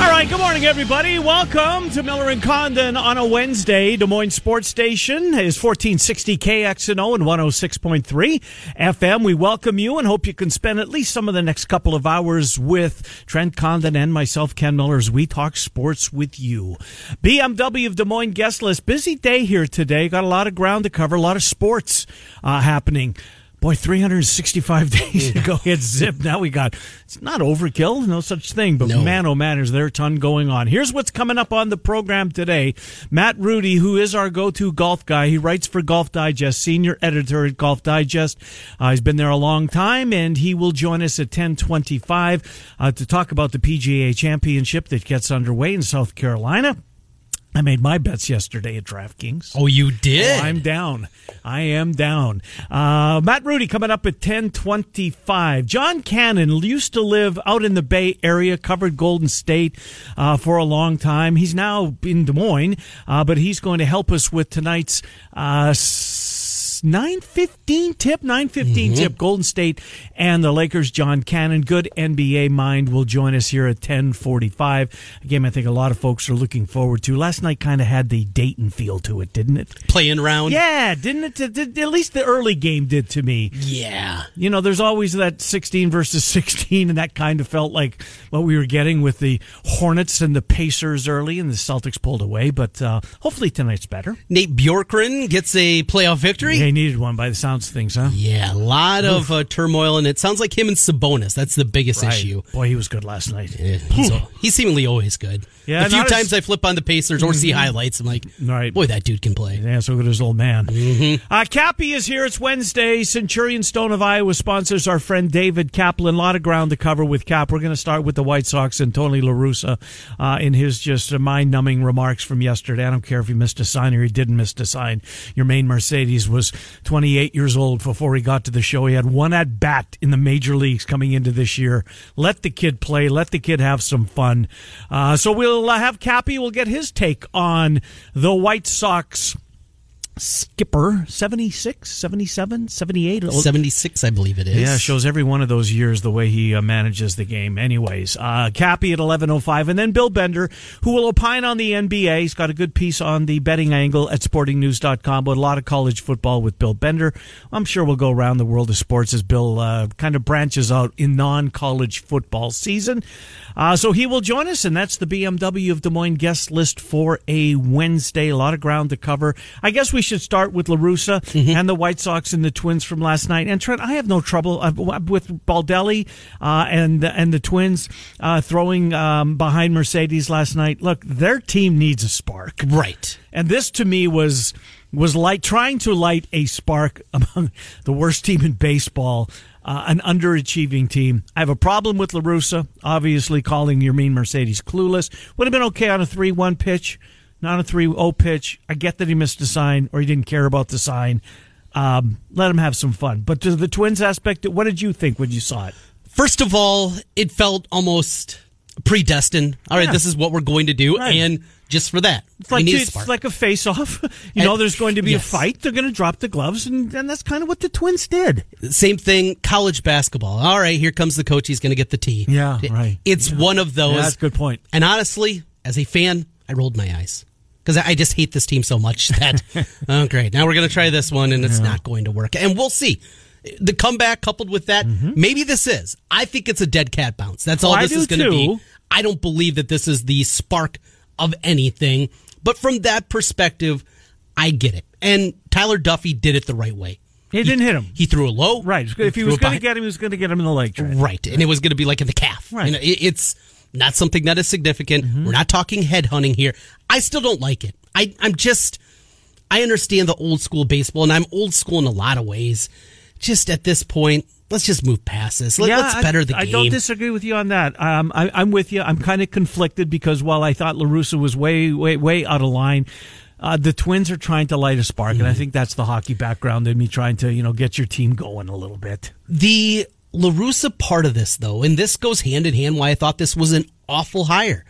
All right, good morning, everybody. Welcome to Miller and Condon on a Wednesday. Des Moines Sports Station is 1460 KXNO and 106.3 FM. We welcome you and hope you can spend at least some of the next couple of hours with Trent Condon and myself, Ken Miller, as we talk sports with you. BMW of Des Moines guest list. Busy day here today. Got a lot of ground to cover, a lot of sports uh, happening. Boy, 365 days ago it zipped. Now we got, it's not overkill, no such thing, but No. man, oh man, is there a ton going on. Here's what's coming up on the program today. Matt Rudy, who is our go-to golf guy, he writes for Golf Digest, senior editor at Golf Digest. Uh, he's been there a long time and he will join us at 1025 uh, to talk about the PGA championship that gets underway in South Carolina. I made my bets yesterday at DraftKings. Oh, you did? Oh, I'm down. I am down. Uh, Matt Rudy coming up at 1025. John Cannon used to live out in the Bay Area, covered Golden State uh, for a long time. He's now in Des Moines, uh, but he's going to help us with tonight's uh, 915 tip, 915 tip, Golden State and the Lakers. John Cannon, good NBA mind, will join us here at 1045. A game I think a lot of folks are looking forward to. Last night kind of had the Dayton feel to it, didn't it? Playing around? Yeah, didn't it? At least the early game did to me. Yeah. You know, there's always that 16 versus 16, and that kind of felt like what we were getting with the Hornets and the Pacers early, and the Celtics pulled away. But uh, hopefully tonight's better. Nate Bjorkgren gets a playoff victory. They needed one by the sounds of things, huh? Yeah, a lot of uh, turmoil, and it sounds like him and Sabonis. That's the biggest Right. issue. Boy, he was good last night. Yeah, He's, he's seemingly always good. Yeah, a few not as- Mm-hmm. times I flip on the Pacers or see highlights. I'm like, Right. boy, that dude can play. Yeah, so good as old man. Mm-hmm. Uh, Cappy is here. It's Wednesday. Centurion Stone of Iowa sponsors our friend David Kaplan. A lot of ground to cover with Cap. We're going to start with the White Sox and Tony La Russa uh, in his just mind numbing remarks from yesterday. I don't care if he missed a sign or he didn't miss a sign. Yermín Mercedes was 28 years old before he got to the show. He had one at bat in the major leagues coming into this year. Let the kid play. Let the kid have some fun. Uh, so we'll uh, have Cappy. We'll get his take on the White Sox skipper 76 77 78 76, I believe it is. yeah, shows every one of those years the way he uh, manages the game. Anyways, uh, Cappy at 11.05, and then Bill Bender, who will opine on the NBA. He's got a good piece on the betting angle at sportingnews.com, but a lot of college football with Bill Bender. I'm sure we'll go around the world of sports as Bill uh, kind of branches out in non-college football season. Uh, so he will join us, and that's the BMW of Des Moines guest list for a Wednesday. A lot of ground to cover. I guess we should start with LaRussa and the White Sox and the Twins from last night. And Trent, I have no trouble uh, with Baldelli uh, and and the Twins uh, throwing um, behind Mercedes last night. Look, their team needs a spark, Right. and this to me was was like trying to light a spark among the worst team in baseball. Uh, an underachieving team. I have a problem with LaRussa, obviously calling Yermín Mercedes clueless. Would have been okay on a 3 1 pitch, not a 3 0 pitch. I get that he missed a sign or he didn't care about the sign. Um, let him have some fun. But to the Twins aspect, what did you think when you saw it? First of all, it felt almost predestined. All right, Yeah. this is what we're going to do, Right. and just for that, It's like, we need a it's spark. like a face off. You know, there's going to be yes. a fight. They're going to drop the gloves, and, and that's kind of what the Twins did. Same thing, college basketball. All right, here comes the coach. He's going to get the tee. Yeah, right. It's one of those. Yeah, that's a good point. And honestly, as a fan, I rolled my eyes because I just hate this team so much that, oh, great. Now we're going to try this one and it's not going to work. And we'll see. The comeback coupled with that, maybe this is. I think it's a dead cat bounce. That's all Mm-hmm. Oh, I this is going to be. I don't believe that this is the spark of anything. But from that perspective, I get it. And Tyler Duffey did it the right way. He didn't hit him. He threw a low. Right. If he was going to get him, he was going to get him in the leg. Right. And it was going to be like in the calf. Right. You know, it- it's not something that is significant. Mm-hmm. We're not talking head hunting here. I still don't like it. I, I'm just, I understand the old school baseball, and I'm old school in a lot of ways. Just at this point, let's just move past this. Let, us better the I, game. I don't disagree with you on that. Um, I, I'm with you. I'm kind of conflicted because while I thought La Russa was way, way, way out of line, Uh, the Twins are trying to light a spark, and I think that's the hockey background in me trying to you know get your team going a little bit. The LaRussa part of this, though, and this goes hand in hand why I thought this was an awful hire.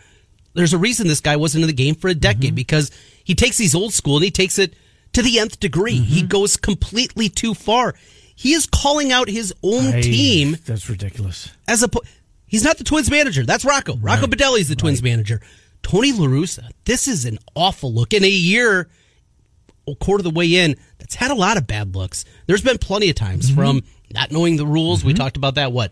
There's a reason this guy wasn't in the game for a decade Mm-hmm. because he takes these old school and he takes it to the nth degree. Mm-hmm. He goes completely too far. He is calling out his own I- team That's ridiculous. as a. He's not the Twins manager. That's Rocco. Rocco Right. is the Twins manager. Tony LaRussa, this is an awful look. In a year, a quarter of the way in, that's had a lot of bad looks. There's been plenty of times Mm-hmm. from not knowing the rules. We mm-hmm. talked about that, what?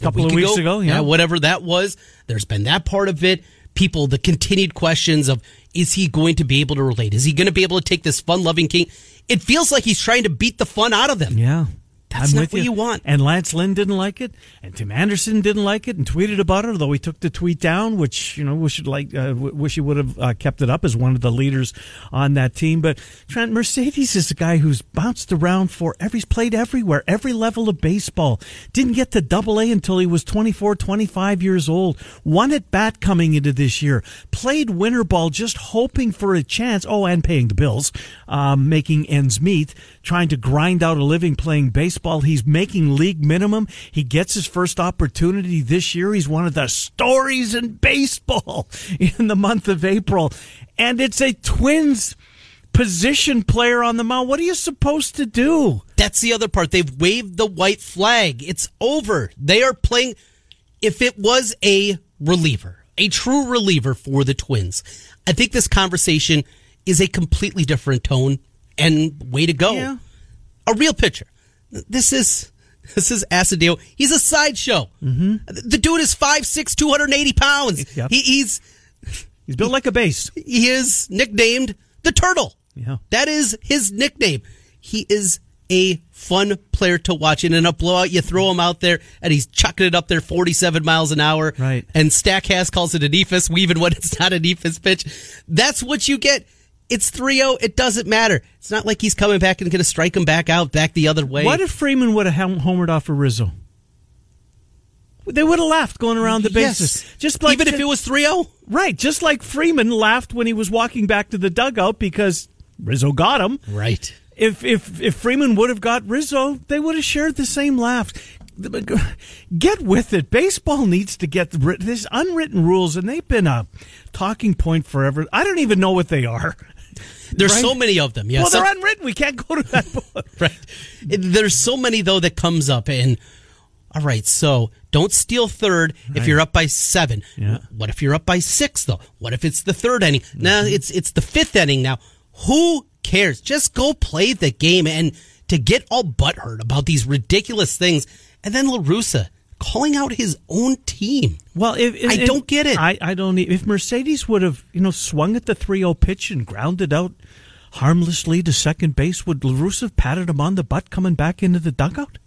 a Couple of week weeks ago, yeah. Whatever that was. There's been that part of it. People, the continued questions of, is he going to be able to relate? Is he going to be able to take this fun loving king? It feels like he's trying to beat the fun out of them. Yeah. That's I'm not with what you want. And Lance Lynn didn't like it, and Tim Anderson didn't like it, and tweeted about it. Although he took the tweet down, which you know wish it like uh, wish he would have uh, kept it up as one of the leaders on that team. But Trent Mercedes is a guy who's bounced around for every he's played everywhere, every level of baseball. Didn't get to Double A until he was 24, 25 years old. One at bat coming into this year. Played winter ball, just hoping for a chance. Oh, and paying the bills, um, making ends meet, trying to grind out a living playing baseball. He's making league minimum. He gets his first opportunity this year. He's one of the stories in baseball in the month of April. And it's a Twins position player on the mound. What are you supposed to do? That's the other part. They've waved the white flag. It's over. They are playing. If it was a reliever, a true reliever for the Twins, I think this conversation is a completely different tone and way to go. Yeah. A real pitcher. This is. This is Astudillo. He's a sideshow. Mm-hmm. The dude is 5'6", 280 pounds. Yep. He, he's He's built like a base. he is nicknamed the Turtle. Yeah. That is his nickname. He is a fun player to watch. And in a blowout, you throw him out there and he's chucking it up there 47 miles an hour. Right. And Stackhouse calls it an eephus, even when it's not an eephus pitch. That's what you get. It's 3 0. It doesn't matter. It's not like he's coming back and going to strike him back out, back the other way. What if Freeman would have homered off of Rizzo? They would have laughed going around the bases. Yes. Just like even if it was 3 0? right, just like Freeman laughed when he was walking back to the dugout because Rizzo got him. Right. If if if Freeman would have got Rizzo, they would have shared the same laugh. Get with it. Baseball needs to get there's unwritten rules, and they've been a talking point forever. I don't even know what they are. There's Right? so many of them. Yeah. well, they're unwritten. We can't go to that book. right. There's so many though that comes up and all right, so don't steal third if you're up by seven. Yeah. What if you're up by six though? What if it's the third inning? Now mm-hmm. it's it's the fifth inning now. Who cares? Just go play the game and to get all butthurt about these ridiculous things and then LaRussa calling out his own team. Well, if, if- I don't get it. I, I don't. If Mercedes would have, you know, swung at the 3-0 pitch and grounded out harmlessly to second base, would La Russa have patted him on the butt coming back into the dugout?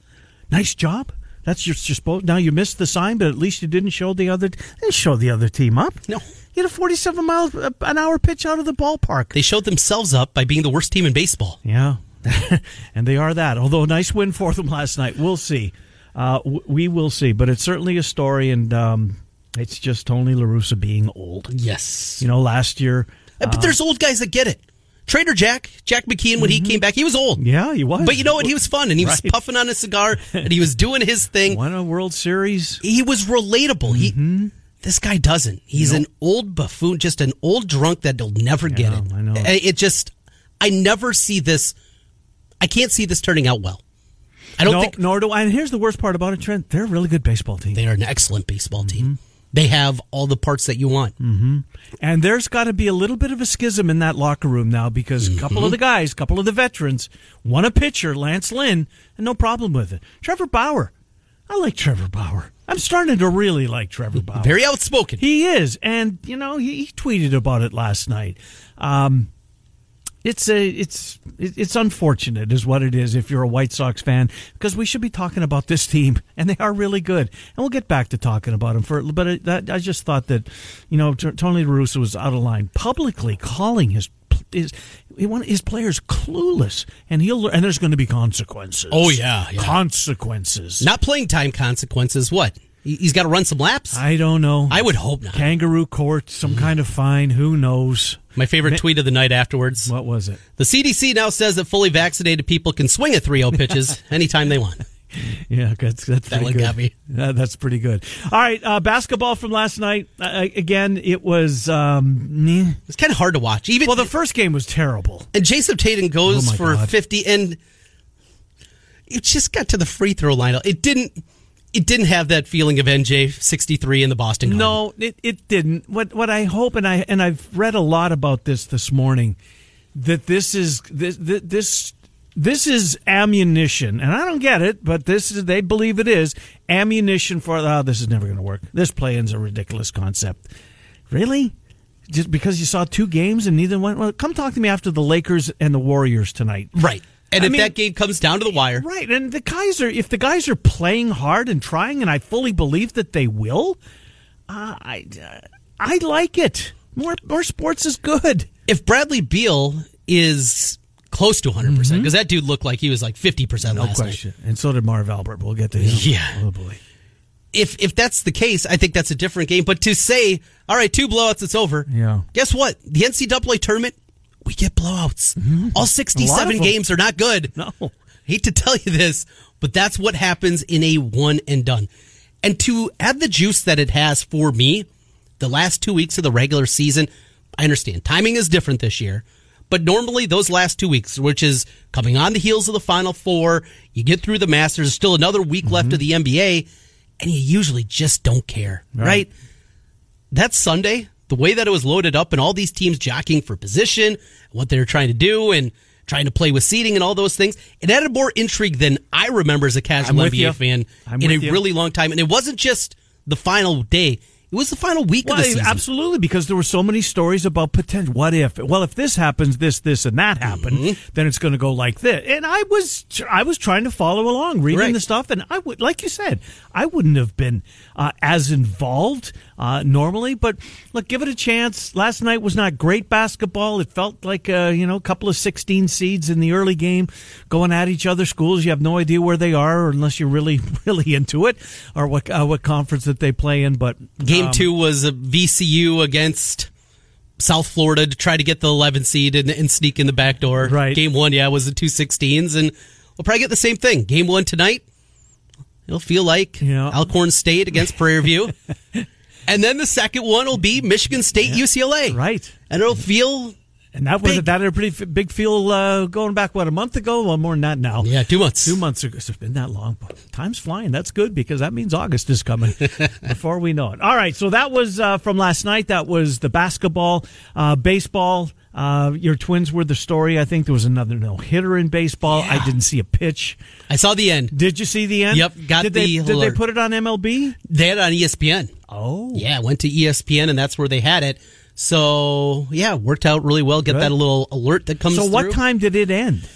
Nice job. That's your, your supposed. Now you missed the sign, but at least you didn't show the other. Didn't show the other team up. No. you had a 47 miles uh, an hour pitch out of the ballpark. They showed themselves up by being the worst team in baseball. Yeah, and they are that. Although a nice win for them last night. We'll see. Uh, w- we will see. But it's certainly a story, and um, it's just Tony LaRussa being old. Yes. You know, last year. But there's old guys that get it. Trader Jack, Jack McKeon, when he came back, he was old. Mm-hmm. Yeah, he was. But you know what? He was fun and he was puffing on a cigar and he was doing his thing. Won a World Series. He was relatable. He this guy doesn't. He's an old buffoon, just an old drunk that'll never get it. I know. Uh, It just I never see this I can't see this turning out well. I don't no, think nor do I. And here's the worst part about it, Trent. They're a really good baseball team. they are an excellent baseball Mm-hmm. team. They have all the parts that you want. And there's got to be a little bit of a schism in that locker room now because a couple of the guys, a couple of the veterans, won a pitcher, Lance Lynn, and no problem with it. Trevor Bauer. I like Trevor Bauer. I'm starting to really like Trevor Bauer. Very outspoken. He is, and you know he, he tweeted about it last night. Um, it's a it's it's unfortunate, is what it is. If you're a White Sox fan, because we should be talking about this team, and they are really good, and we'll get back to talking about them. For but it, that, I just thought that, you know, Tony La Russa was out of line, publicly calling his want his players clueless, and he'll and there's going to be consequences. Oh, yeah, yeah. consequences. Not playing time consequences. What? He- He's got to run some laps. I don't know. I would hope not. Kangaroo court, some kind of fine. Who knows? My favorite tweet of the night afterwards. What was it? The CDC now says that fully vaccinated people can swing at 3 0 pitches anytime they want. Yeah, that's that's That pretty good. Uh, that's pretty good. All right, uh, basketball from last night. Uh, again, it was. Um. It's kind of hard to watch. Even well, the first game was terrible. and Jayson Tatum goes Oh for God. 50 and it just got to the free throw line. It didn't it didn't have that feeling of MJ 63 in the Boston Garden. No, it, it didn't. What what I hope and I and I've read a lot about this this morning that this is this this this is ammunition, and I don't get it, but this is they believe it is ammunition for. Oh, this is never going to work. This play-in's a ridiculous concept. Really? Just because you saw two games and neither one. Well, come talk to me after the Lakers and the Warriors tonight. Right. And I if mean- that game comes down to the wire, Right, and the guys are if the guys are playing hard and trying, and I fully believe that they will. Uh, I uh, I like it. More more sports is good. if Bradley Beal is close to 100% because that dude looked like he was like 50% Mm-hmm. No last night. question. And so did Marv Albert. We'll get to him. Yeah. Oh boy. if if that's the case, I think that's a different game. But to say, all right, two blowouts, it's over. Yeah. Guess what? The NCAA tournament, we get blowouts. Mm-hmm. All A lot sixty-seven games are not good. No. Hate to tell you this, but that's what happens in a one and done. And to add the juice that it has for me, the last two weeks of the regular season, I understand timing is different this year. But normally, those last two weeks, which is coming on the heels of the Final Four, you get through the Masters, still another week left mm-hmm. of the NBA, and you usually just don't care, Right. right? That Sunday, the way that it was loaded up and all these teams jockeying for position, what they were trying to do, and trying to play with seating and all those things, it added more intrigue than I remember as a casual NBA you. fan I'm in a you. really long time. And it wasn't just the final day; it was the final week Well, of the season. absolutely, because there were so many stories about potential. What if? Well, if this happens, this, this, and that happened, Mm-hmm. then it's going to go like this. And I was, I was trying to follow along, reading Right. the stuff, and I would, like you said, I wouldn't have been uh, as involved uh, normally. But look, give it a chance. Last night was not great basketball. It felt like uh, you know a couple of sixteen seeds in the early game going at each other. Schools you have no idea where they are unless you're really, really into it, or what uh, what conference that they play in. But Game um, two was a VCU against South Florida to try to get the 11 seed and, and sneak in the back door. Right. Game one, yeah, was the two 16s, and we'll probably get the same thing. Game one tonight, it'll feel like Yeah. Alcorn State against Prairie View. and then the second one will be Michigan State UCLA. Right. And it'll feel, And that was Big. that had a pretty f- big feel uh, going back what a month ago. Well, more than that now. yeah, two months. Two months ago. It's been that long. Time's flying. That's good because that means August is coming before we know it. All right. So that was uh, from last night. That was the basketball, uh, baseball. Uh, your twins were the story. I think there was another no hitter in baseball. I didn't see a pitch. I saw the end. Did you see the end? Yep, got did they, the Did they put it on MLB? They had it on ESPN. Oh, Yeah, went to ESPN, and that's where they had it. So, yeah, worked out really well. Get Good. that little alert that comes through. So what through. time did it end?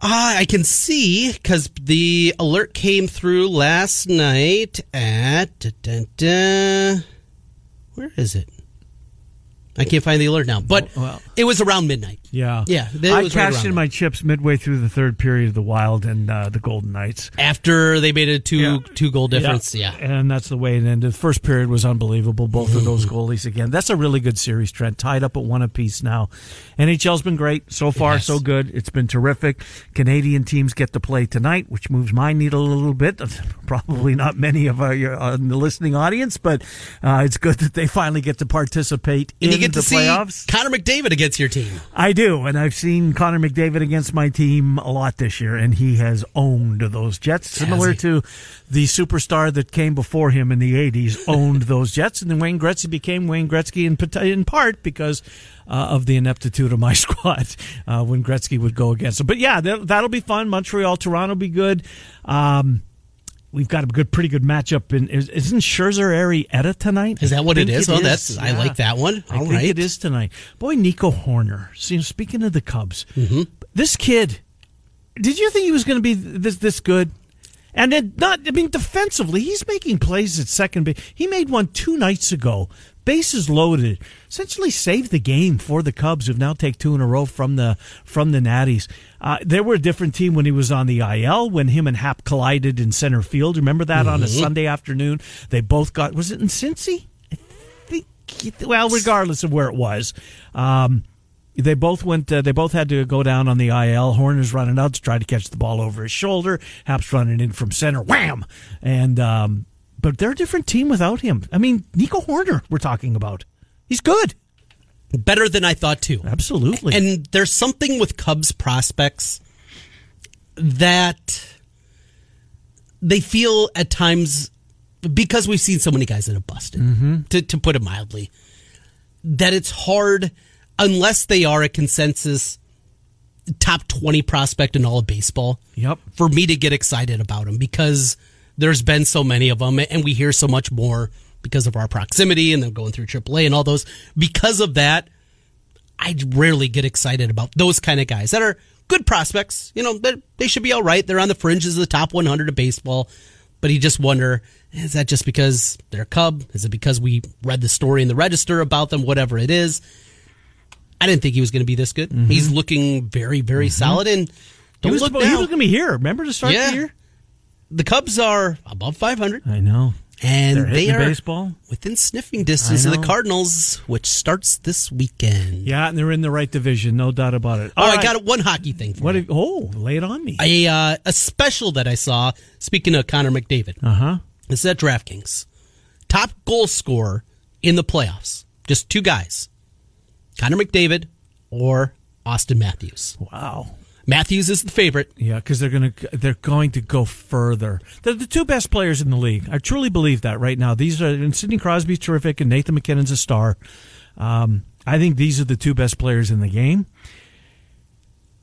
Ah, I can see because the alert came through last night at. Da, da, da. where is it? I can't find the alert now, but Well- it was around midnight. Yeah, Yeah, I right cashed around in my chips midway through the third period of the Wild and uh, the Golden Knights. After they made a two Yeah. two goal difference, yeah. And that's the way it ended. The first period was unbelievable. Both of those goalies again. That's a really good series, Trent. Tied up at one apiece now. NHL's been great. So far, Yes. so good. It's been terrific. Canadian teams get to play tonight, which moves my needle a little bit. Probably not many of our, your, uh, the listening audience, but uh, it's good that they finally get to participate And in you get the to see playoffs. Connor McDavid against your team. I do, and I've seen Connor McDavid against my team a lot this year, and he has owned those Jets, similar to the superstar that came before him in the '80s owned those Jets, and then Wayne Gretzky became Wayne Gretzky in, in part because uh, of the ineptitude of my squad uh, when Gretzky would go against him. But yeah, that, that'll be fun. Montreal, Toronto, will be good. Um, We've got a good, pretty good matchup. In is- isn't Scherzer Arrieta tonight? Is that what it is? it think is? Oh, that's- I like that one. I All think right. it is tonight. Boy, Nico Hoerner. See, speaking of the Cubs, Mm-hmm. this kid. Did you think he was going to be this this good? And then not I mean defensively, he's making plays at second base. He made one two nights ago. Bases loaded. Essentially saved the game for the Cubs who've now take two in a row from the from the Natties. Uh, they were a different team when he was on the IL when him and Hap collided in center field. Remember that mm-hmm. on a mm-hmm. Sunday afternoon? They both got was it in Cincy? I think well, regardless of where it was. Um, they both went. Uh, they both had to go down on the IL. Hoerner's running out to try to catch the ball over his shoulder. Hap's running in from center. Wham! And um, but they're a different team without him. I mean, Nico Hoerner, We're talking about. He's good. Better than I thought too. Absolutely. And there's something with Cubs prospects that they feel at times because we've seen so many guys that have busted. Mm-hmm. To, to put it mildly, that it's hard unless they are a consensus top 20 prospect in all of baseball. Yep. For me to get excited about them because there's been so many of them and we hear so much more because of our proximity and them going through AAA and all those. Because of that, I rarely get excited about those kind of guys that are good prospects. You know, they should be all right. They're on the fringes of the top 100 of baseball. But you just wonder, is that just because they're a Cub? Is it because we read the story in the register about them? Whatever it is I didn't think he was going to be this good. Mm-hmm. He's looking very, very mm-hmm. solid. And don't he was. He was going to be here. Remember to start yeah. the year? The Cubs are above 500. I know. And they are baseball within sniffing distance of the Cardinals, which starts this weekend. Yeah, and they're in the right division, no doubt about it. All oh, right. I got one hockey thing for what you. oh, lay it on me. A uh, a special that I saw. Speaking of Connor McDavid, uh huh. This is at DraftKings. Top goal scorer in the playoffs. Just two guys. Connor McDavid or Auston Matthews. Wow. Matthews is the favorite. Yeah, because they're gonna they're going to go further. They're the two best players in the league. I truly believe that right now. These are and Sidney Crosby's terrific, and Nathan MacKinnon's a star. Um, I think these are the two best players in the game.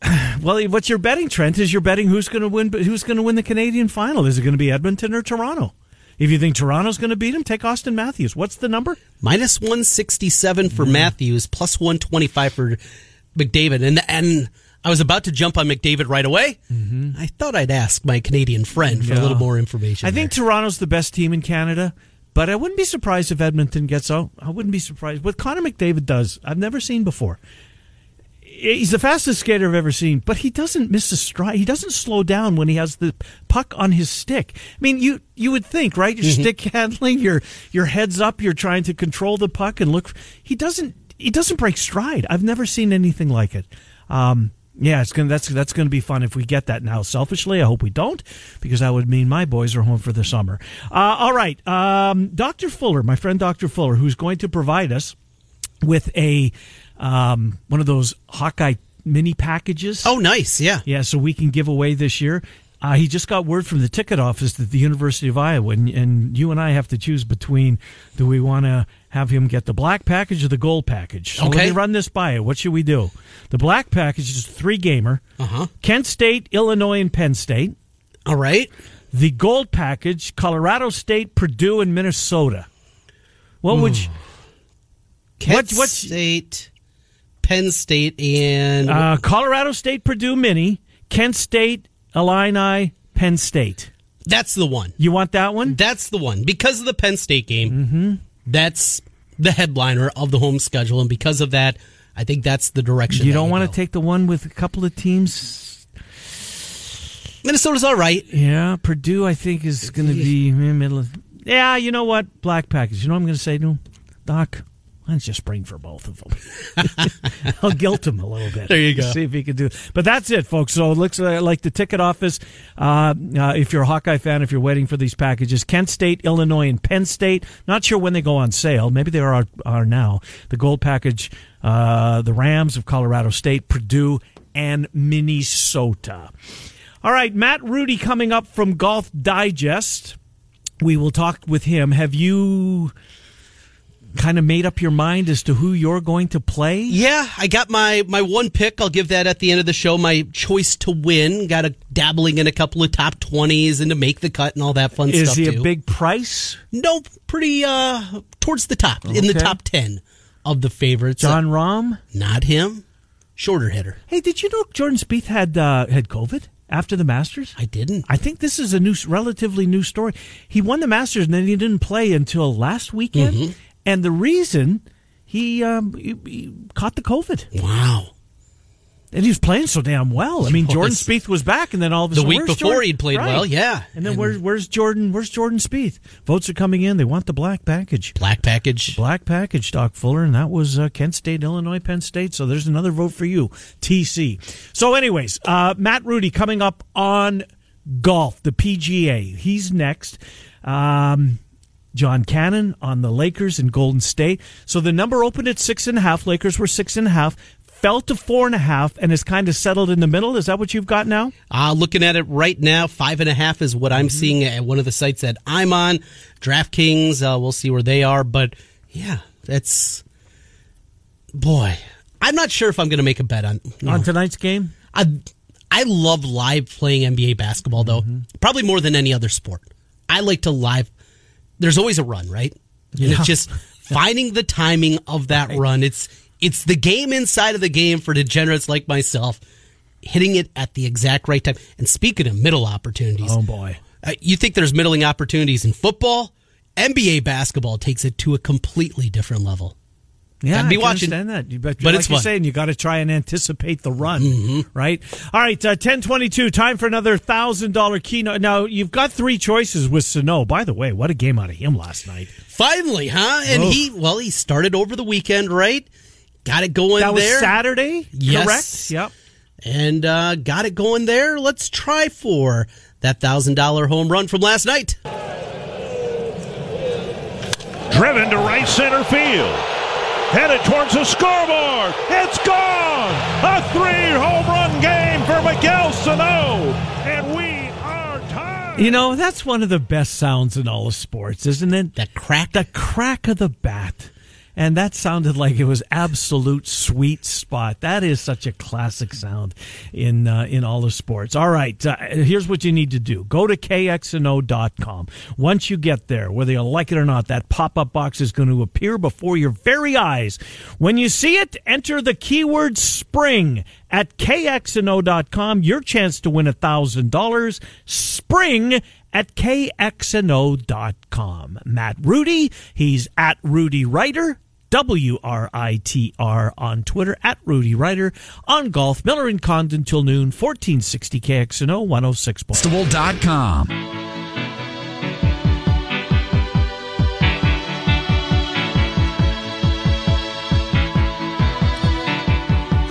Well, what's your betting, Trent? Is you're betting who's going to win? Who's going to win the Canadian final? Is it going to be Edmonton or Toronto? If you think Toronto's going to beat him, take Auston Matthews. What's the number? Minus 167 for mm. Matthews, plus 125 for McDavid. And, and I was about to jump on McDavid right away. Mm-hmm. I thought I'd ask my Canadian friend for a little more information. I there. think Toronto's the best team in Canada, but I wouldn't be surprised if Edmonton gets out. I wouldn't be surprised. What Connor McDavid does, I've never seen before he's the fastest skater I've ever seen, but he doesn't miss a stride. He doesn't slow down when he has the puck on his stick. I mean, you you would think, right? Your mm-hmm. stick handling, your your heads up, you're trying to control the puck and look. He doesn't he doesn't break stride. I've never seen anything like it. Um, yeah, it's gonna that's that's gonna be fun if we get that now. Selfishly, I hope we don't, because that would mean my boys are home for the summer. Uh, all right, um, Doctor Fuller, my friend Doctor Fuller, who's going to provide us with a um, one of those Hawkeye mini packages. Oh, nice. Yeah. Yeah, so we can give away this year. Uh, he just got word from the ticket office at the University of Iowa, and, and you and I have to choose between do we want to have him get the black package or the gold package? So okay. let me run this by you. What should we do? The black package is three gamer uh-huh. Kent State, Illinois, and Penn State. All right. The gold package Colorado State, Purdue, and Minnesota. What Ooh. would you. Kent what, State. Penn State and uh, Colorado State, Purdue Mini, Kent State, Illini, Penn State. That's the one. You want that one? That's the one because of the Penn State game. Mm-hmm. That's the headliner of the home schedule, and because of that, I think that's the direction. You don't want to take the one with a couple of teams. Minnesota's all right. Yeah, Purdue I think is going to be middle. Of, yeah, you know what? Black package. You know what I'm going to say to him, Doc. Let's just bring for both of them. I'll guilt him a little bit. There you go. See if he can do it. But that's it, folks. So it looks like the ticket office. Uh, uh, if you're a Hawkeye fan, if you're waiting for these packages, Kent State, Illinois, and Penn State. Not sure when they go on sale. Maybe they are are now. The gold package, uh, the Rams of Colorado State, Purdue, and Minnesota. All right, Matt Rudy coming up from Golf Digest. We will talk with him. Have you? Kind of made up your mind as to who you're going to play? Yeah, I got my my one pick. I'll give that at the end of the show. My choice to win. Got a dabbling in a couple of top twenties and to make the cut and all that fun Is stuff. Is he a big price? Nope, pretty uh towards the top okay. in the top ten of the favorites. Jon Rahm? Not him. Shorter hitter. Hey, did you know Jordan Spieth had uh, had COVID? after the Masters? I didn't. I think this is a new, relatively new story. He won the Masters and then he didn't play until last weekend. Mm-hmm. And the reason he, um, he, he caught the COVID. Wow. And he was playing so damn well. I mean, Jordan. Spieth was back, and then all of a sudden. The sudden, week before Jordan? he'd played Right. well, yeah. And then where's where's Jordan? Where's Jordan Spieth? Votes are coming in. They want the black package. Black package. Black package, Doc Fuller, and that was uh, Kent State, Illinois, Penn State. So there's another vote for you, TC. So, anyways, uh, Matt Rudy coming up on golf, the PGA. He's next. Um, John Cannon on the Lakers and Golden State. So the number opened at six and a half. Lakers were six and a half. Fell to four and a half and has kind of settled in the middle. Is that what you've got now? Uh, looking at it right now, five and a half is what I'm seeing at one of the sites that I'm on. DraftKings, uh, we'll see where they are. But yeah, that's. Boy, I'm not sure if I'm going to make a bet on. no. On tonight's game? I, I love live playing NBA basketball, though. Probably more than any other sport. I like to live. There's always a run, right? And Yeah. it's just finding the timing of that run. It's it's the game inside of the game for degenerates like myself, hitting it at the exact right time. And speaking of middle opportunities, Oh, boy. uh, you think there's middling opportunities in football? NBA basketball takes it to a completely different level. Yeah, Gotta be I can watching. understand that. You, but, But like it's you're fun. saying, you got to try and anticipate the run, right? All right, uh, ten twenty two. Time for another thousand dollar keynote. Now you've got three choices with Sano. By the way, what a game out of him last night. Finally, huh? And Oh. he well, he started over the weekend, right? Got it going That was there. Saturday, Yes. correct? Yep. and uh, got it going there. Let's try for that thousand dollar home run from last night. Driven to right center field. Headed towards the scoreboard. It's gone. A three home run game for Miguel Sano. And we are tied. You know that's one of the best sounds in all of sports, isn't it? That crack. the crack of the bat. And that sounded like it was absolute sweet spot. That is such a classic sound in uh, in all of sports. All right, uh, here's what you need to do: go to kxno.com. Once you get there, whether you like it or not, that pop up box is going to appear before your very eyes. When you see it, enter the keyword "spring" at kxno.com. Your chance to win a thousand dollars. Spring at kxno.com. Matt Rudy, he's at Rudy Writer. W R I T R on Twitter at Rudy Ryder on golf. Miller and Condon till noon, 1460 KXNO 106. Festival.com.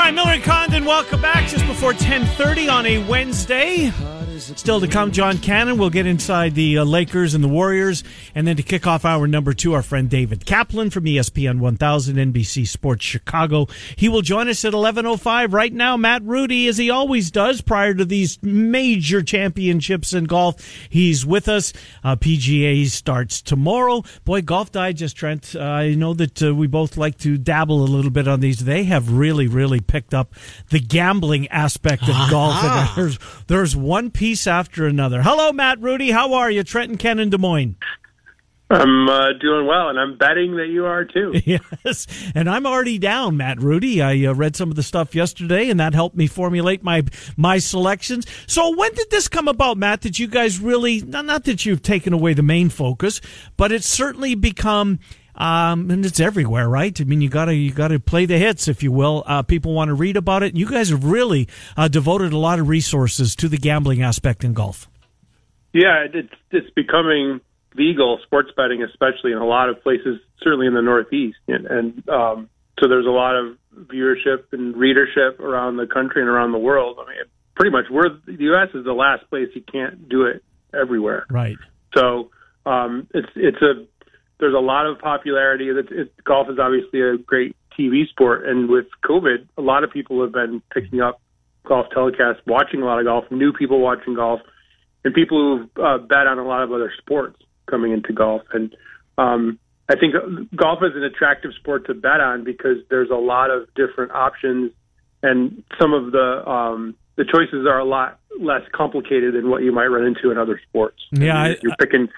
All right, Miller and Condon, welcome back just before 1030 on a Wednesday. Still to come, John Cannon. We'll get inside the uh, Lakers and the Warriors. And then to kick off hour number two, our friend David Kaplan from ESPN 1000 NBC Sports Chicago. He will join us at 11.05. Right now, Matt Rudy, as he always does prior to these major championships in golf, he's with us. Uh, PGA starts tomorrow. Boy, Golf Digest, Trent, uh, I know that uh, we both like to dabble a little bit on these. They have really, really picked up the gambling aspect of golf. And there's, there's one piece after another. Hello, Matt Rudy. How are you? Trenton, Ken in Des Moines. I'm uh, doing well, and I'm betting that you are too. Yes, and I'm already down, Matt Rudy. I uh, read some of the stuff yesterday, and that helped me formulate my my selections. So, when did this come about, Matt? Did you guys really not, not that you've taken away the main focus, but it's certainly become. Um, and it's everywhere, right? I mean, you gotta you gotta play the hits, if you will. Uh, people want to read about it. You guys have really uh, devoted a lot of resources to the gambling aspect in golf. Yeah, it's it's becoming legal sports betting, especially in a lot of places, certainly in the Northeast, and, and um, so there's a lot of viewership and readership around the country and around the world. I mean, pretty much, we're the U.S. is the last place you can't do it everywhere. Right. So um, it's it's a there's a lot of popularity. It, it, golf is obviously a great TV sport, and with COVID, a lot of people have been picking up golf telecasts, watching a lot of golf, new people watching golf, and people who've uh, bet on a lot of other sports coming into golf. And um, I think golf is an attractive sport to bet on because there's a lot of different options, and some of the um, the choices are a lot less complicated than what you might run into in other sports. Yeah, I- you're, you're picking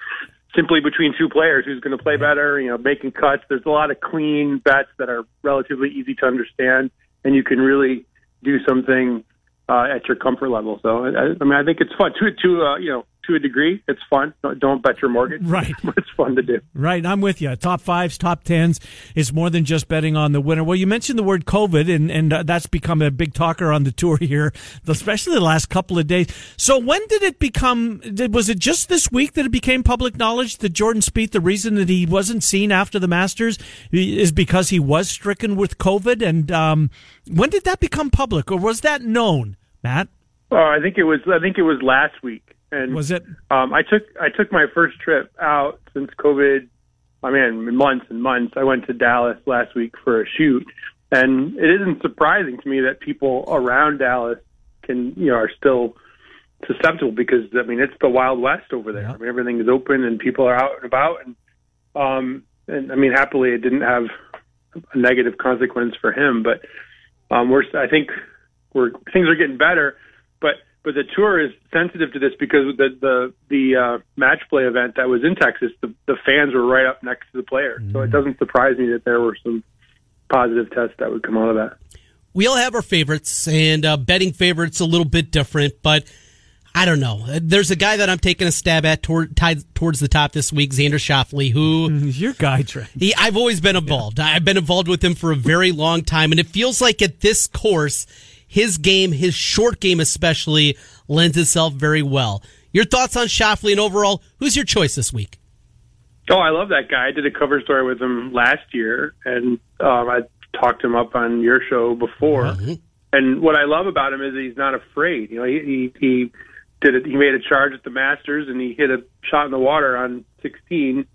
simply between two players who's going to play better. You know, making cuts. There's a lot of clean bets that are relatively easy to understand, and you can really do something uh, at your comfort level. So I, I mean, I think it's fun to to uh, you know to a degree. It's fun. Don't, bet your mortgage. Right. it's fun to do. Right. I'm with you. Top fives, top tens is more than just betting on the winner. Well, you mentioned the word COVID, and, and uh, that's become a big talker on the tour here, especially the last couple of days. So when did it become, did, was it just this week that it became public knowledge that Jordan Spieth, the reason that he wasn't seen after the Masters is because he was stricken with COVID? And um, when did that become public, or was that known, Matt? Oh, I think it was. I think it was last week. And was it? Um, I took I took my first trip out since COVID. I mean, months and months. I went to Dallas last week for a shoot, and it isn't surprising to me that people around Dallas can you know are still susceptible because I mean it's the Wild West over there. Yeah. I mean everything is open and people are out and about, and um, and I mean happily it didn't have a negative consequence for him, but um, we're I think we're things are getting better, but but the tour is sensitive to this because the the the uh, match play event that was in Texas, the the fans were right up next to the player, so it doesn't surprise me that there were some positive tests that would come out of that. We all have our favorites, and uh, betting favorites a little bit different, but I don't know. There's a guy that I'm taking a stab at toward, tied towards the top this week, Xander Schauffele, who Your guy, Trey. he, I've always been involved. I've been involved with him for a very long time, and it feels like at this course, his game, his short game especially, lends itself very well. Your thoughts on Schauffele and overall, who's your choice this week? Oh, I love that guy. I did a cover story with him last year, and um, I talked him up on your show before. And what I love about him is he's not afraid. You know, he he, he did it. He made a charge at the Masters, and he hit a shot in the water on 16.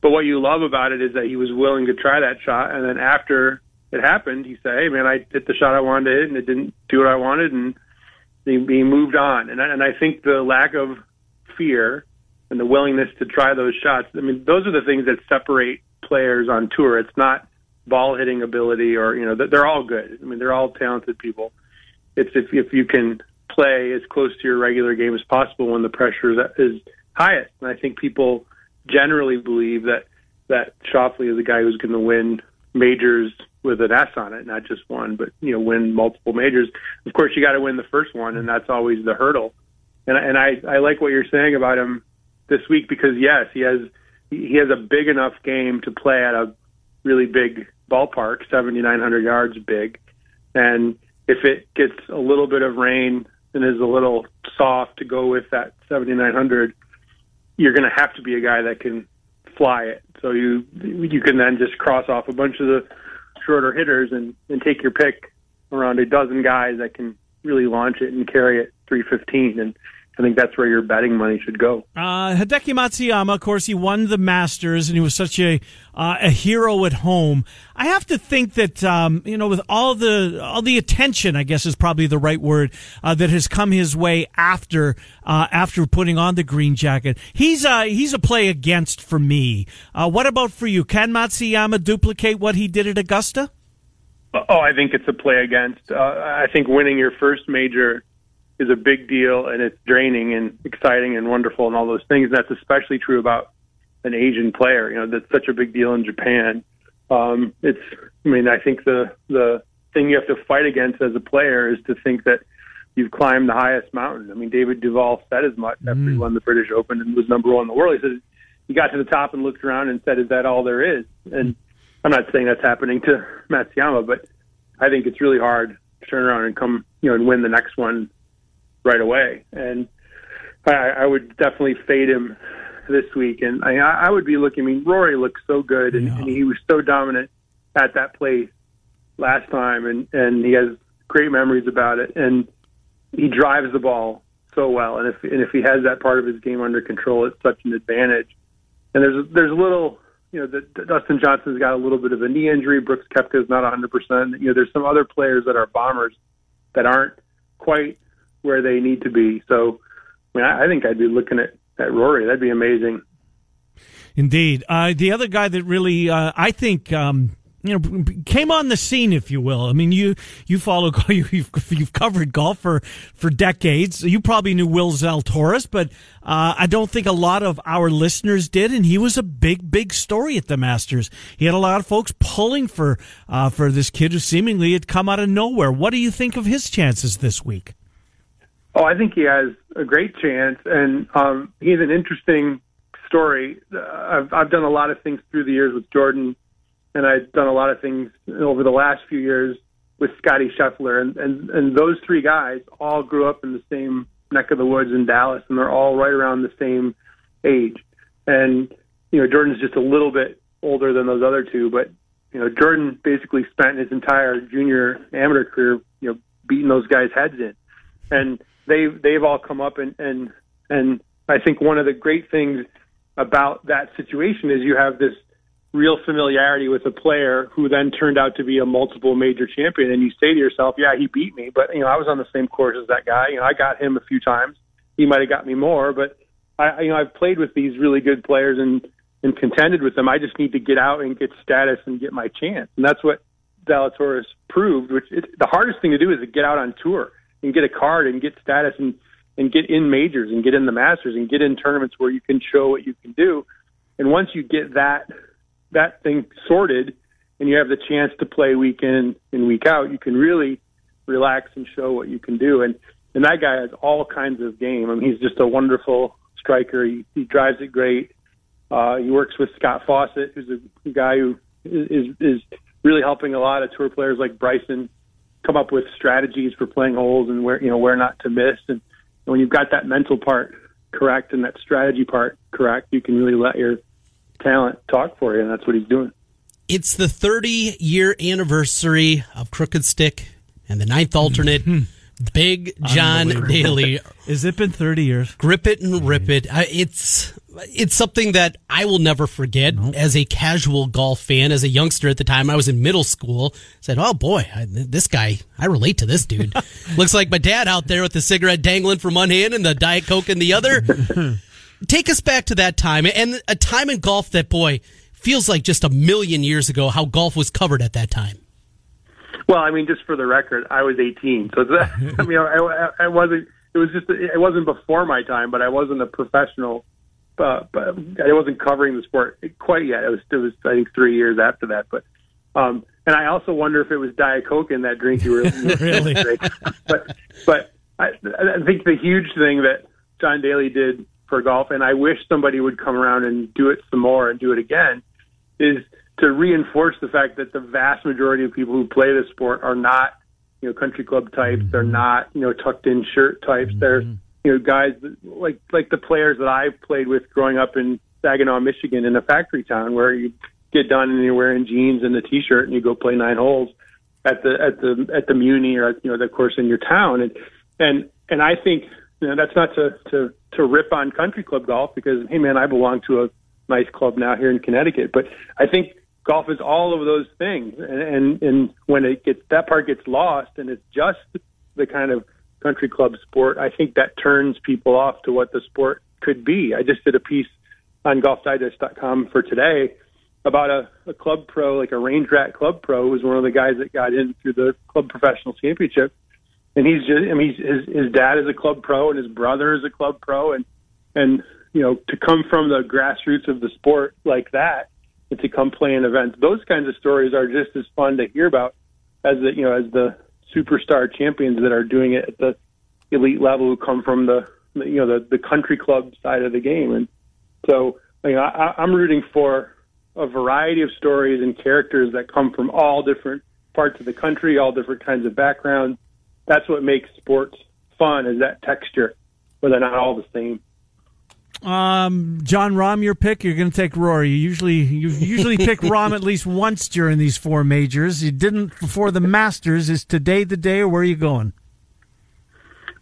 But what you love about it is that he was willing to try that shot, and then after it happened, he said, "Hey, man, I hit the shot I wanted to hit, and it didn't do what I wanted," and he, he moved on. And I, and I think the lack of fear and the willingness to try those shots. I mean, those are the things that separate players on tour. It's not ball hitting ability or you know they're all good. I mean, they're all talented people. It's if if you can play as close to your regular game as possible when the pressure is, highest. And I think people generally believe that that Schauffele is the guy who's going to win majors with an S on it, not just one, but you know, win multiple majors. Of course, you got to win the first one, and that's always the hurdle. And and I I like what you're saying about him this week because yes, he has he has a big enough game to play at a really big ballpark, 7,900 yards big, and if it gets a little bit of rain and is a little soft to go with that 7,900, you're going to have to be a guy that can fly it. So you you can then just cross off a bunch of the shorter hitters and, and take your pick around a dozen guys that can really launch it and carry it 315 and I think that's where your betting money should go. Uh, Hideki Matsuyama, of course, he won the Masters, and he was such a uh, a hero at home. I have to think that um, you know, with all the all the attention, I guess is probably the right word uh, that has come his way after uh, after putting on the green jacket. He's uh, he's a play against for me. Uh, what about for you? Can Matsuyama duplicate what he did at Augusta? Oh, I think it's a play against. Uh, I think winning your first major is a big deal and it's draining and exciting and wonderful and all those things. And that's especially true about an Asian player. You know, that's such a big deal in Japan. Um, it's, I mean, I think the, the thing you have to fight against as a player is to think that you've climbed the highest mountain. I mean, David Duval said as much after he won the British Open and was number one in the world. He said he got to the top and looked around and said, is that all there is? And I'm not saying that's happening to Matsuyama, but I think it's really hard to turn around and come, you know, and win the next one right away. And I, I would definitely fade him this week. And I, I would be looking. I mean, Rory looked so good, and, and he was so dominant at that place last time, and and he has great memories about it. And he drives the ball so well, and if and if he has that part of his game under control, it's such an advantage. And there's there's a little. You know, the, the Dustin Johnson's got a little bit of a knee injury. Brooks Koepka's not 100%. You know, there's some other players that are bombers that aren't quite where they need to be. So, I mean, I, I think I'd be looking at, at Rory. That'd be amazing. Indeed. Uh, the other guy that really, uh, I think, um, you know, came on the scene, if you will. I mean, you you follow you've you've covered golf for for decades. You probably knew Will Zalatoris, but uh, I don't think a lot of our listeners did. And he was a big big story at the Masters. He had a lot of folks pulling for uh, for this kid who seemingly had come out of nowhere. What do you think of his chances this week? Oh, I think he has a great chance, and um, he's an interesting story. Uh, I've I've done a lot of things through the years with Jordan, and I've done a lot of things over the last few years with Scottie Scheffler, and and and those three guys all grew up in the same neck of the woods in Dallas, and they're all right around the same age. And you know, Jordan's just a little bit older than those other two, but you know, Jordan basically spent his entire junior amateur career, you know, beating those guys' heads in, and they've they've all come up and and and I think one of the great things about that situation is you have this real familiarity with a player who then turned out to be a multiple major champion and you say to yourself, yeah, he beat me, but you know, I was on the same course as that guy. You know, I got him a few times. He might have got me more, but I you know, I've played with these really good players and and contended with them. I just need to get out and get status and get my chance. And that's what Zalatoris proved, which it, the hardest thing to do is to get out on tour and get a card and get status and and get in majors and get in the Masters and get in tournaments where you can show what you can do. And once you get that that thing sorted and you have the chance to play week in and week out, you can really relax and show what you can do. And and that guy has all kinds of game. I mean, he's just a wonderful striker. He, he drives it great. Uh, he works with Scott Fawcett, who's a guy who is is really helping a lot of tour players like Bryson come up with strategies for playing holes and where you know where not to miss. And when you've got that mental part correct and that strategy part correct, you can really let your talent talk for you, and that's what he's doing. It's the 30 year anniversary of Crooked Stick and the ninth alternate. Mm-hmm. Big John Daly. Is it been 30 years? Grip it and rip it. It's it's something that I will never forget nope. as a casual golf fan. As a youngster at the time, I was in middle school. Said, "Oh boy, I, this guy, I relate to this dude. Looks like my dad out there with the cigarette dangling from one hand and the diet coke in the other." Take us back to that time and a time in golf that boy feels like just a million years ago. How golf was covered at that time. Well, I mean, just for the record, I was 18, so that, I mean, I, I wasn't. It was just it wasn't before my time, but I wasn't a professional. Uh, but I wasn't covering the sport quite yet. It was it was I think three years after that. But um, and I also wonder if it was Diet Coke in that drink you were really. but but I, I think the huge thing that John Daly did for golf, and I wish somebody would come around and do it some more and do it again, is to reinforce the fact that the vast majority of people who play this sport are not, you know, country club types. Mm-hmm. They're not, you know, tucked in shirt types. Mm-hmm. They're, you know, guys that, like like the players that I've played with growing up in Saginaw, Michigan, in a factory town where you get done and you're wearing jeans and a t-shirt and you go play nine holes at the at the at the Muni or you know the course in your town and and and I think you know that's not to to to rip on country club golf because hey man I belong to a nice club now here in Connecticut but I think golf is all of those things, and, and and when it gets that part gets lost, and it's just the kind of country club sport, I think that turns people off to what the sport could be. I just did a piece on GolfDigest.com for today about a, a club pro, like a range rat club pro, who was one of the guys that got in through the club professional championship. And he's just, I mean, his his dad is a club pro, and his brother is a club pro, and and you know, to come from the grassroots of the sport like that to come play in events. Those kinds of stories are just as fun to hear about as the you know as the superstar champions that are doing it at the elite level who come from the you know the the country club side of the game. And so you know I, I'm rooting for a variety of stories and characters that come from all different parts of the country, all different kinds of backgrounds. That's what makes sports fun is that texture, where they're not all the same. Um, Jon Rahm, your pick. You're going to take Rory. You usually you usually pick Rahm at least once during these four majors. You didn't before the Masters. Is today the day, or where are you going?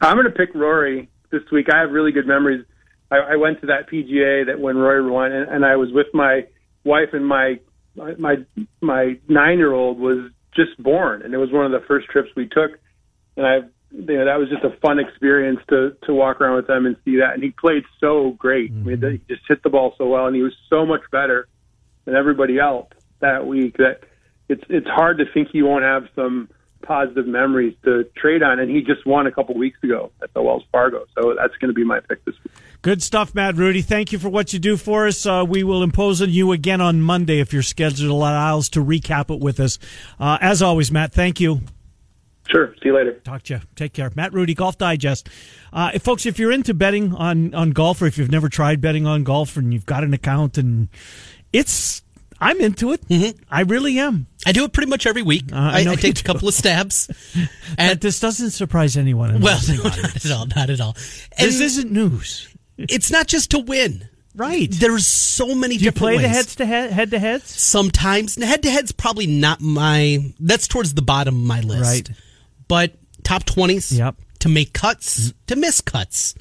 I'm going to pick Rory this week. I have really good memories. I, I went to that PGA that when Rory won, and, and I was with my wife and my my my nine year old was just born, and it was one of the first trips we took. And I've you know, that was just a fun experience to to walk around with them and see that. And he played so great. Mm-hmm. I mean, he just hit the ball so well, and he was so much better than everybody else that week that it's it's hard to think he won't have some positive memories to trade on. And he just won a couple weeks ago at the Wells Fargo, so that's going to be my pick this week. Good stuff, Matt Rudy. Thank you for what you do for us. Uh, we will impose on you again on Monday if your schedule allows to recap it with us. Uh, as always, Matt, thank you. Sure. See you later. Talk to you. Take care. Matt Rudy, Golf Digest. Uh, if, folks, if you're into betting on, on golf or if you've never tried betting on golf and you've got an account and it's, I'm into it. Mm-hmm. I really am. I do it pretty much every week. Uh, I, I, I take a couple of stabs. and this doesn't surprise anyone. Well, no, not at all. Not at all. And this isn't news. It's not just to win. Right. There's so many Do you play ways. the heads to head, head to heads? Sometimes. Head to head's probably not my, that's towards the bottom of my list. Right. But top 20s. Yep. To make cuts, to miss cuts.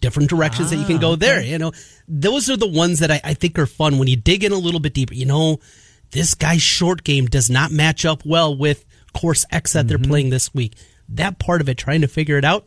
Different directions ah, that you can go ah, okay. there. You know, those are the ones that I, I think are fun when you dig in a little bit deeper. You know, this guy's short game does not match up well with course X that mm-hmm. they're playing this week. That part of it, trying to figure it out.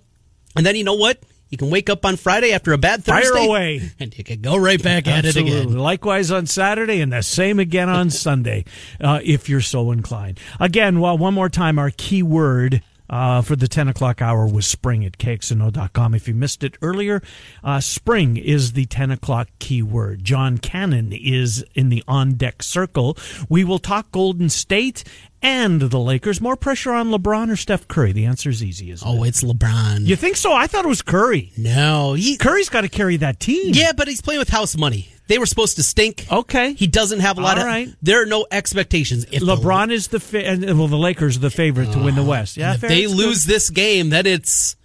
And then you know what? You can wake up on Friday after a bad Thursday. Fire away. And you can go right back at it again. Likewise on Saturday and the same again on Sunday, uh, if you're so inclined. Again, well, one more time, our keyword uh, for the 10 o'clock hour was spring at kxno.com. If you missed it earlier, uh, spring is the 10 o'clock keyword. John Cannon is in the on deck circle. We will talk Golden State and the Lakers. More pressure on LeBron or Steph Curry? The answer is easy, isn't oh, it? it's LeBron. You think so? I thought it was Curry. No. He, Curry's got to carry that team. Yeah, but he's playing with house money. They were supposed to stink. Okay. He doesn't have a lot All of. Right. There are no expectations. If LeBron the, is the fa- well, the Lakers are the favorite uh, to win the West. Yeah, if they lose good. this game, then it's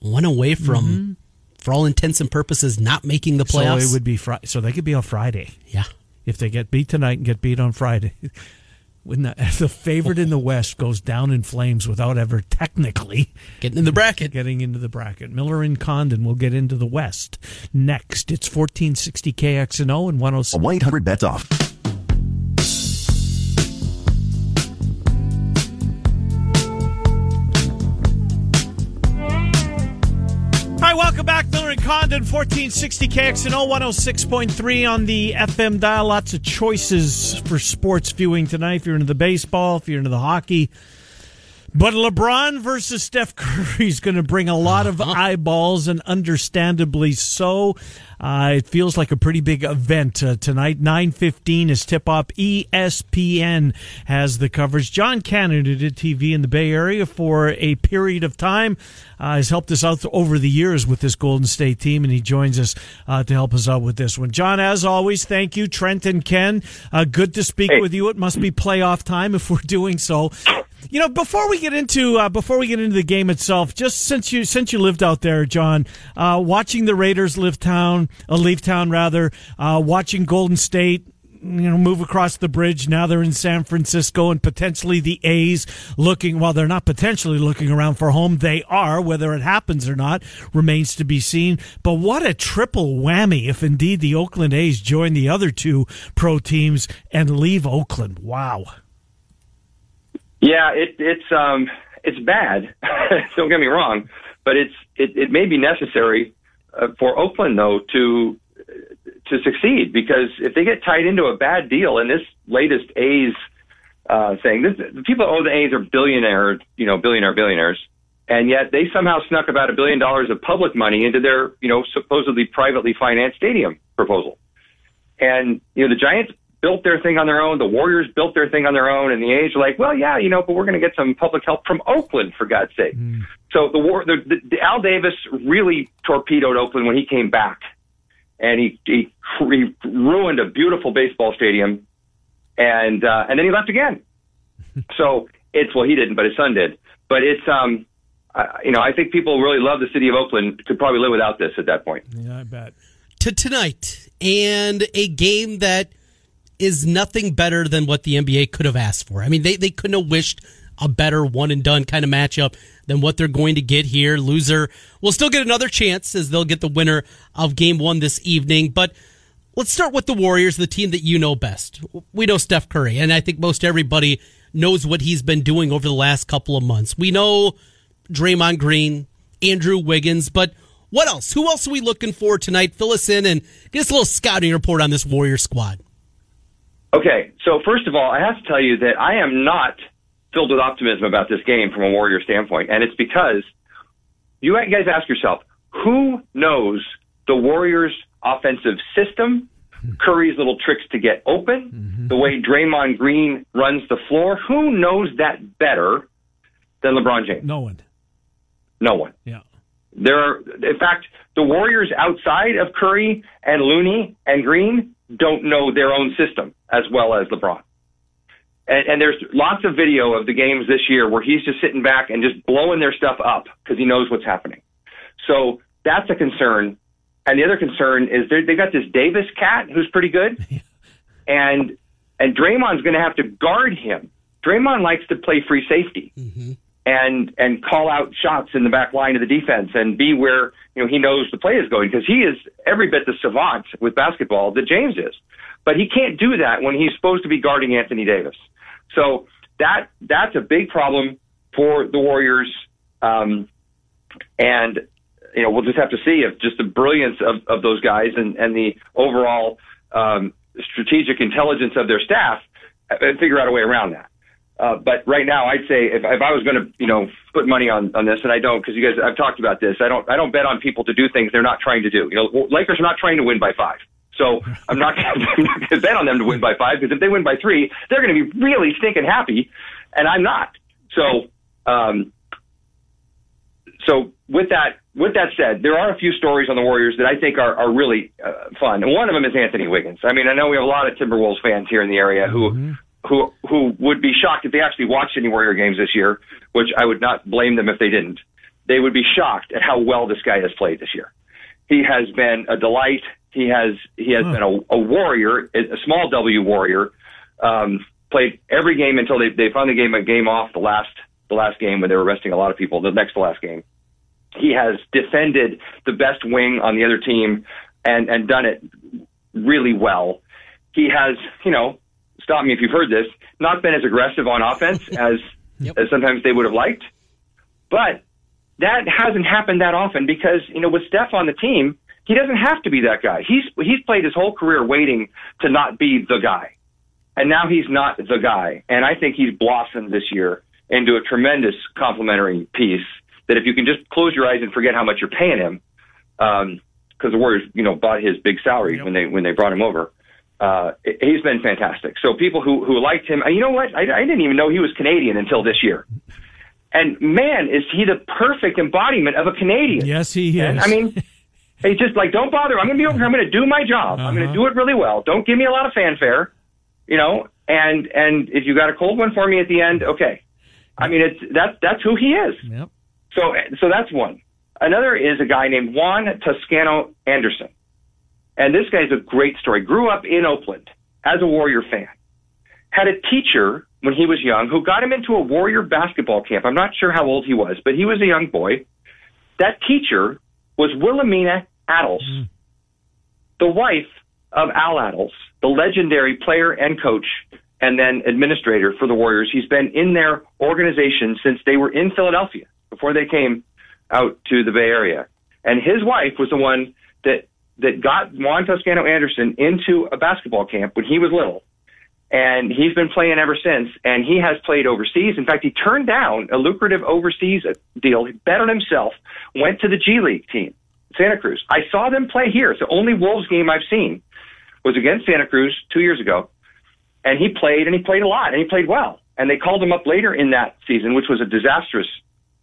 one away from, mm-hmm. for all intents and purposes, not making the playoffs. So it would be Friday. So they could be on Friday. Yeah. If they get beat tonight and get beat on Friday when the, the favorite in the West goes down in flames without ever technically getting in the bracket. Getting into the bracket. Miller and Condon will get into the West next. It's 1460 KXNO and 106. 1 bets off. Welcome back, Miller and Condon, 1460 KXNO 106.3 on the FM dial. Lots of choices for sports viewing tonight. If you're into the baseball, if you're into the hockey, but LeBron versus Steph Curry is going to bring a lot of uh-huh. eyeballs, and understandably so. Uh, it feels like a pretty big event uh, tonight. Nine fifteen is tip off. ESPN has the coverage. John Cannon, who did TV in the Bay Area for a period of time, uh, has helped us out over the years with this Golden State team, and he joins us uh, to help us out with this one. John, as always, thank you, Trent and Ken. Uh, good to speak hey. with you. It must be playoff time if we're doing so. You know, before we get into uh, before we get into the game itself, just since you since you lived out there, John, uh, watching the Raiders live town, uh, leave town rather, uh, watching Golden State you know, move across the bridge. Now they're in San Francisco and potentially the A's looking, well, they're not potentially looking around for home. They are. Whether it happens or not remains to be seen. But what a triple whammy if indeed the Oakland A's join the other two pro teams and leave Oakland. Wow. Yeah, it, it's um, it's bad. Don't get me wrong, but it's it, it may be necessary uh, for Oakland though to to succeed because if they get tied into a bad deal in this latest A's uh, thing, this, the people that own the A's are billionaire, you know, billionaire billionaires, and yet they somehow snuck about a billion dollars of public money into their, you know, supposedly privately financed stadium proposal. And you know, the Giants built their thing on their own. The Warriors built their thing on their own, and the A's are like, well, yeah, you know, but we're going to get some public help from Oakland for God's sake. Mm. So the war, the, the, the Al Davis really torpedoed Oakland when he came back, and he he, he ruined a beautiful baseball stadium, and uh, and then he left again. so it's well, he didn't, but his son did. But it's um, uh, you know, I think people really love the city of Oakland. Could probably live without this at that point. Yeah, I bet. To tonight and a game that is nothing better than what the NBA could have asked for. I mean, they, they couldn't have wished a better one and done kind of matchup than what they're going to get here. Loser will still get another chance as they'll get the winner of game one this evening. But let's start with the Warriors, the team that you know best. We know Steph Curry, and I think most everybody knows what he's been doing over the last couple of months. We know Draymond Green, Andrew Wiggins, but what else? Who else are we looking for tonight? Fill us in and get us a little scouting report on this Warrior squad. Okay, so first of all, I have to tell you that I am not filled with optimism about this game from a Warrior standpoint, and it's because you guys ask yourself, who knows the Warriors' offensive system, Curry's little tricks to get open, mm-hmm. the way Draymond Green runs the floor? Who knows that better than LeBron James? No one. No one. Yeah. There are, in fact, the Warriors outside of Curry and Looney and Green don't know their own system as well as LeBron. And, and there's lots of video of the games this year where he's just sitting back and just blowing their stuff up because he knows what's happening. So that's a concern. And the other concern is they got this Davis cat who's pretty good, and and Draymond's going to have to guard him. Draymond likes to play free safety mm-hmm. And and call out shots in the back line of the defense and be where you know he knows the play is going because he is every bit the savant with basketball that James is. But he can't do that when he's supposed to be guarding Anthony Davis. So that that's a big problem for the Warriors. Um, and you know we'll just have to see if just the brilliance of, of those guys and, and the overall um, strategic intelligence of their staff uh, figure out a way around that. Uh, but right now, I'd say if, if I was going to, you know, put money on, on this, and I don't, because you guys, I've talked about this. I don't, I don't bet on people to do things they're not trying to do. You know, Lakers are not trying to win by five, so I'm not going to bet on them to win by five because if they win by three, they're going to be really stinking happy, and I'm not. So, um, so with that, with that said, there are a few stories on the Warriors that I think are, are really uh, fun, and one of them is Anthony Wiggins. I mean, I know we have a lot of Timberwolves fans here in the area who who who would be shocked if they actually watched any Warrior games this year, which I would not blame them if they didn't. They would be shocked at how well this guy has played this year. He has been a delight. He has he has been a, a warrior, a small W warrior. Um, played every game until they they finally gave him a game off the last the last game when they were resting a lot of people. The next to last game, he has defended the best wing on the other team and and done it really well. He has you know stop me if you've heard this, not been as aggressive on offense as, Yep. as sometimes they would have liked. But that hasn't happened that often because, you know, with Steph on the team, he doesn't have to be that guy. He's he's played his whole career waiting to not be the guy. And now he's not the guy. And I think he's blossomed this year into a tremendous complementary piece that if you can just close your eyes and forget how much you're paying him, um, because the Warriors, you know, bought his big salary when they when they brought him over uh, he's been fantastic. So people who who liked him, you know what? I, I didn't even know he was Canadian until this year. And man, is he the perfect embodiment of a Canadian? Yes, he And, is. I mean, he's just like don't bother. I'm going to be over here. I'm going to do my job. I'm going to do it really well. Don't give me a lot of fanfare, you know. And and if you got a cold one for me at the end, okay. I mean, it's that's that's who he is. Yep. So so that's one. Another is a guy named Juan Toscano Anderson. And this guy's a great story. Grew up in Oakland as a Warrior fan. Had a teacher when he was young who got him into a Warrior basketball camp. I'm not sure how old he was, but he was a young boy. That teacher was Wilhelmina Attles, mm-hmm. the wife of Al Attles, the legendary player and coach and then administrator for the Warriors. He's been in their organization since they were in Philadelphia before they came out to the Bay Area. And his wife was the one that that got Juan Toscano Anderson into a basketball camp when he was little. And he's been playing ever since. And he has played overseas. In fact, he turned down a lucrative overseas deal. He bet on himself, went to the G League team, Santa Cruz. I saw them play here. It's the only Wolves game I've seen was against Santa Cruz two years ago. And he played and he played a lot and he played well. And they called him up later in that season, which was a disastrous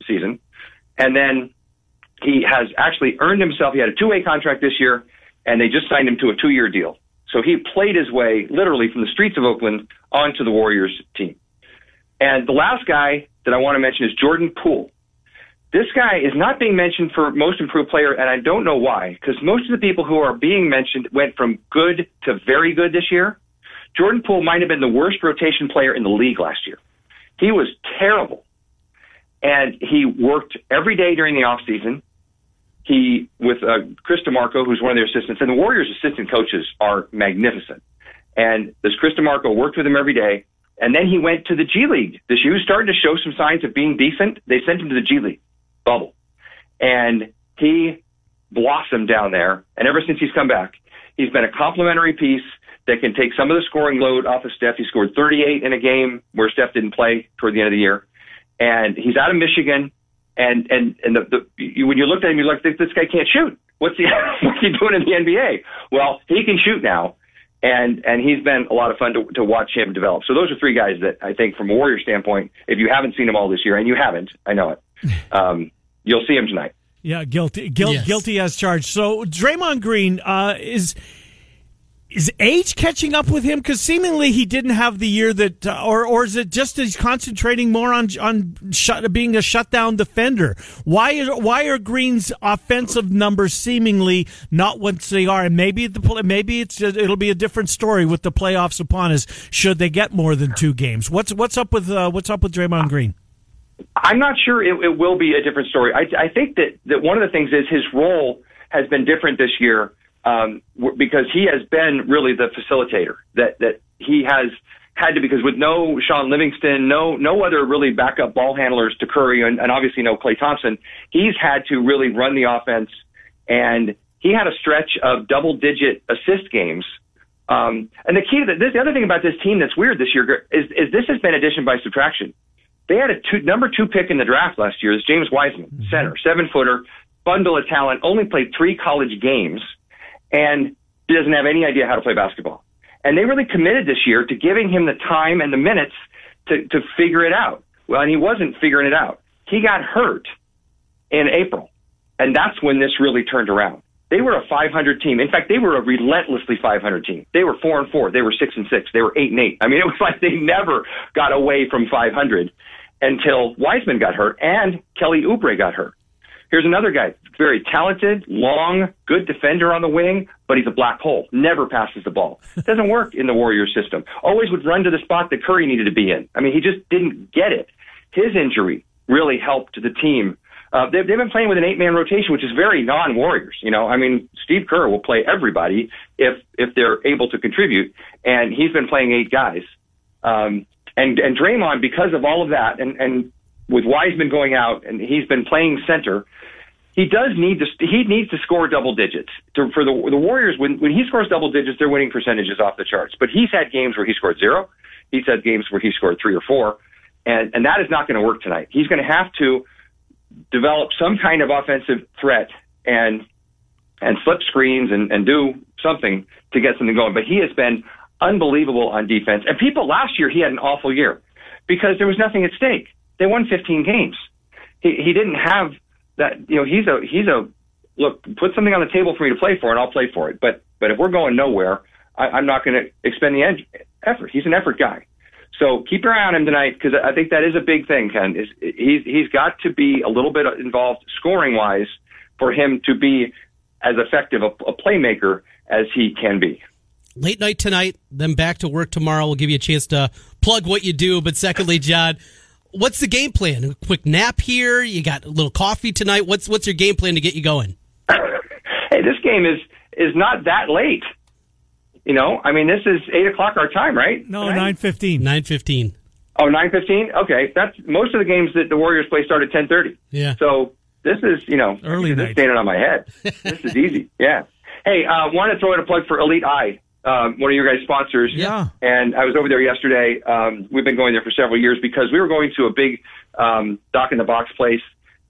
season. And then he has actually earned himself. He had a two-way contract this year, and they just signed him to a two-year deal. So he played his way literally from the streets of Oakland onto the Warriors team. And the last guy that I want to mention is Jordan Poole. This guy is not being mentioned for most improved player, and I don't know why, because most of the people who are being mentioned went from good to very good this year. Jordan Poole might have been the worst rotation player in the league last year. He was terrible and he worked every day during the off season. He with uh, Chris DeMarco, who's one of their assistants, and the Warriors' assistant coaches are magnificent. And this Chris DeMarco worked with him every day, and then he went to the G League. This he was starting to show some signs of being decent. They sent him to the G League bubble, and he blossomed down there. And ever since he's come back, he's been a complimentary piece that can take some of the scoring load off of Steph. He scored 38 in a game where Steph didn't play toward the end of the year and he's out of Michigan. And and and the, the you, when you looked at him, you're like, this, this guy can't shoot. What's he what's he doing in the NBA? Well, he can shoot now, and and he's been a lot of fun to, to watch him develop. So those are three guys that I think, from a Warrior standpoint, if you haven't seen them all this year, and you haven't, I know it, um, you'll see him tonight. Yeah, guilty, guilt, Yes. guilty as charged. So Draymond Green uh, is is age catching up with him because seemingly he didn't have the year that, uh, or or is it just he's concentrating more on on shut, being a shutdown defender? Why is why are Green's offensive numbers seemingly not what they are? And maybe the maybe it's it'll be a different story with the playoffs upon us. Should they get more than two games? What's what's up with uh, what's up with Draymond Green? I'm not sure it, it will be a different story. I, I think that, that one of the things is his role has been different this year um, because he has been really the facilitator. That that he has had to because with no Shaun Livingston, no no other really backup ball handlers to Curry, and, and obviously no Klay Thompson. He's had to really run the offense, and he had a stretch of double digit assist games. Um, and the key to the, this, the other thing about this team that's weird this year is, is this has been addition by subtraction. They had a two, number two pick in the draft last year. Is James Wiseman, center, seven footer, bundle of talent. Only played three college games, and he doesn't have any idea how to play basketball. And they really committed this year to giving him the time and the minutes to to figure it out. Well, and he wasn't figuring it out. He got hurt in April, and that's when this really turned around. They were a 500 team. In fact, they were a relentlessly 500 team. They were four and four. They were six and six. They were eight and eight. I mean, it was like they never got away from 500 until Wiseman got hurt and Kelly Oubre got hurt. Here's another guy, very talented, long, good defender on the wing, but he's a black hole. Never passes the ball. Doesn't work in the Warriors system. Always would run to the spot that Curry needed to be in. I mean, he just didn't get it. His injury really helped the team. Uh, they've, they've been playing with an eight-man rotation, which is very non-Warriors. You know, I mean, Steve Kerr will play everybody if if they're able to contribute, and he's been playing eight guys. Um, and and Draymond, because of all of that, and and with Wiseman going out, and he's been playing center, he does need to he needs to score double digits to, for the the Warriors. When when he scores double digits, their winning percentages off the charts. But he's had games where he scored zero. He's had games where he scored three or four, and and that is not going to work tonight. He's going to have to develop some kind of offensive threat and and flip screens and, and do something to get something going. But he has been unbelievable on defense. And people last year he had an awful year because there was nothing at stake. They won 15 games. He he didn't have that. You know, he's a he's a look. Put something on the table for me to play for, and I'll play for it. But but if we're going nowhere, I, I'm not going to expend the effort. He's an effort guy. So keep your eye on him tonight because I think that is a big thing. Ken is he's he's got to be a little bit involved scoring wise for him to be as effective a, a playmaker as he can be. late night tonight, then back to work tomorrow. We'll give you a chance to plug what you do. But secondly, John, what's the game plan? A quick nap here. You got a little coffee tonight. What's what's your game plan to get you going? hey, this game is is not that late. You know, I mean, this is eight o'clock our time, right? No, Tonight? nine fifteen. Nine fifteen. Oh, nine fifteen. Okay, that's most of the games that the Warriors play start at ten thirty. Yeah. So this is, you know, Early this night. standing on my head. this is easy. Yeah. Hey, uh, want to throw in a plug for Elite Eye, um, one of your guys' sponsors. Yeah. And I was over there yesterday. Um, we've been going there for several years because we were going to a big um, dock in the box place,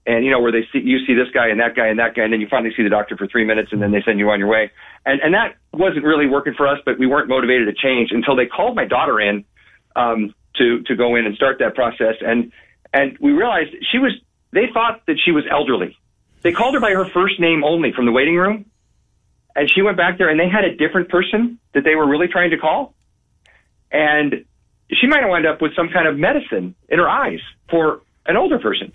and you know where they see you see this guy and that guy and that guy, and then you finally see the doctor for three minutes, and then they send you on your way. And and that wasn't really working for us, but we weren't motivated to change until they called my daughter in um, to to go in and start that process, and and we realized she was. They thought that she was elderly. They called her by her first name only from the waiting room, and she went back there, and they had a different person that they were really trying to call, and she might have wound up with some kind of medicine in her eyes for an older person.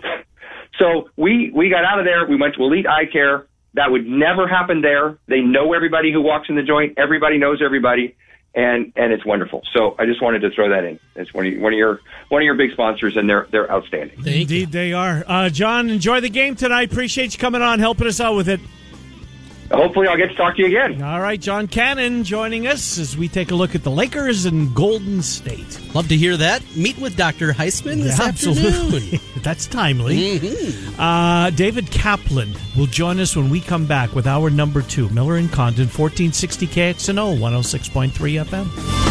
So we we got out of there. We went to Elite Eye Care. That would never happen there. They know everybody who walks in the joint. Everybody knows everybody, and and it's wonderful. So I just wanted to throw that in. It's one of, one of your one of your big sponsors, and they're they're outstanding. Thank Indeed, you. they are. Uh, John, enjoy the game tonight. Appreciate you coming on, helping us out with it. Hopefully, I'll get to talk to you again. All right, John Cannon joining us as we take a look at the Lakers and Golden State. Love to hear that. Meet with Dr. Heisman this Yeah, afternoon. That's timely. Mm-hmm. Uh, David Kaplan will join us when we come back with our number two, Miller and Condon, 1460 KXNO, 106.3 FM.